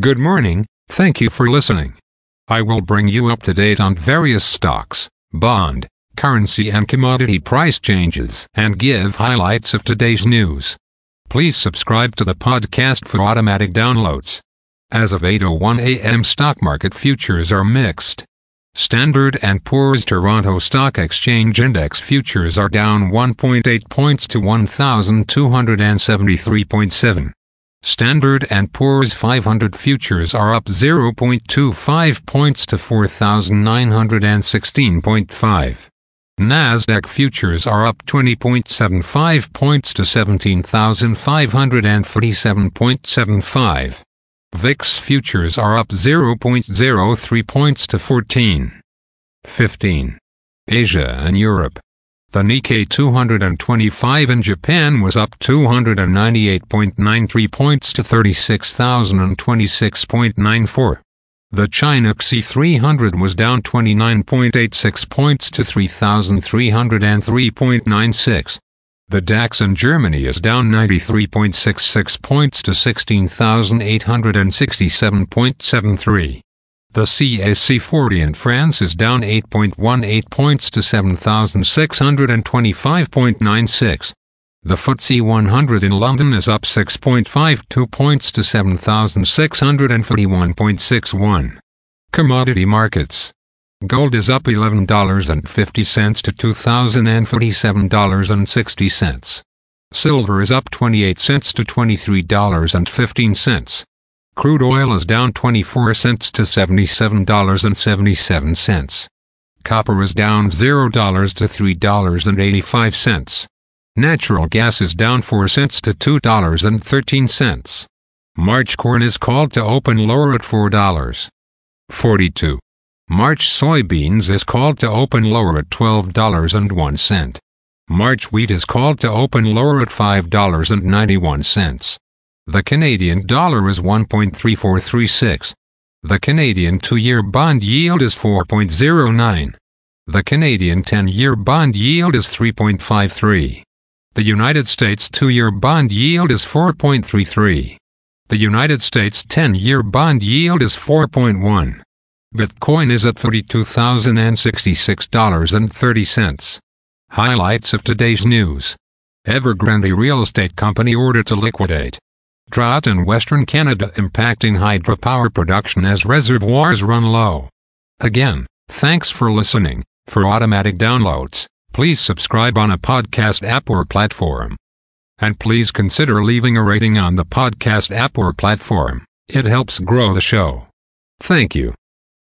Good morning, thank you for listening. I will bring you up to date on various stocks, bond, currency and commodity price changes and give highlights of today's news. Please subscribe to the podcast for automatic downloads. As of 8:01 a.m. stock market futures are mixed. Standard & Poor's Toronto Stock Exchange Index futures are down 1.8 points to 1273.7. Standard & Poor's 500 futures are up 0.25 points to 4916.5. Nasdaq futures are up 20.75 points to 17,537.75. VIX futures are up 0.03 points to 14. 15. Asia and Europe. The Nikkei 225 in Japan was up 298.93 points to 36,026.94. The China CSI 300 was down 29.86 points to 3,303.96. The DAX in Germany is down 93.66 points to 16,867.73. The CAC 40 in France is down 8.18 points to 7,625.96. The FTSE 100 in London is up 6.52 points to 7,641.61. Commodity markets. Gold is up $11.50 to $2,047.60. Silver is up 28 cents to $23.15. Crude oil is down 24 cents to $77.77. Copper is down $0 to $3.85. Natural gas is down 4 cents to $2.13. March corn is called to open lower at $4.42. March soybeans is called to open lower at $12.01. March wheat is called to open lower at $5.91. The Canadian dollar is 1.3436. The Canadian 2-year bond yield is 4.09. The Canadian 10-year bond yield is 3.53. The United States 2-year bond yield is 4.33. The United States 10-year bond yield is 4.1. Bitcoin is at $32,066.30. Highlights of today's news. Evergrande Real Estate Company ordered to liquidate. Drought in Western Canada impacting hydropower production as reservoirs run low. Again, thanks for listening. For automatic downloads, please subscribe on a podcast app or platform. And please consider leaving a rating on the podcast app or platform. It helps grow the show. Thank you.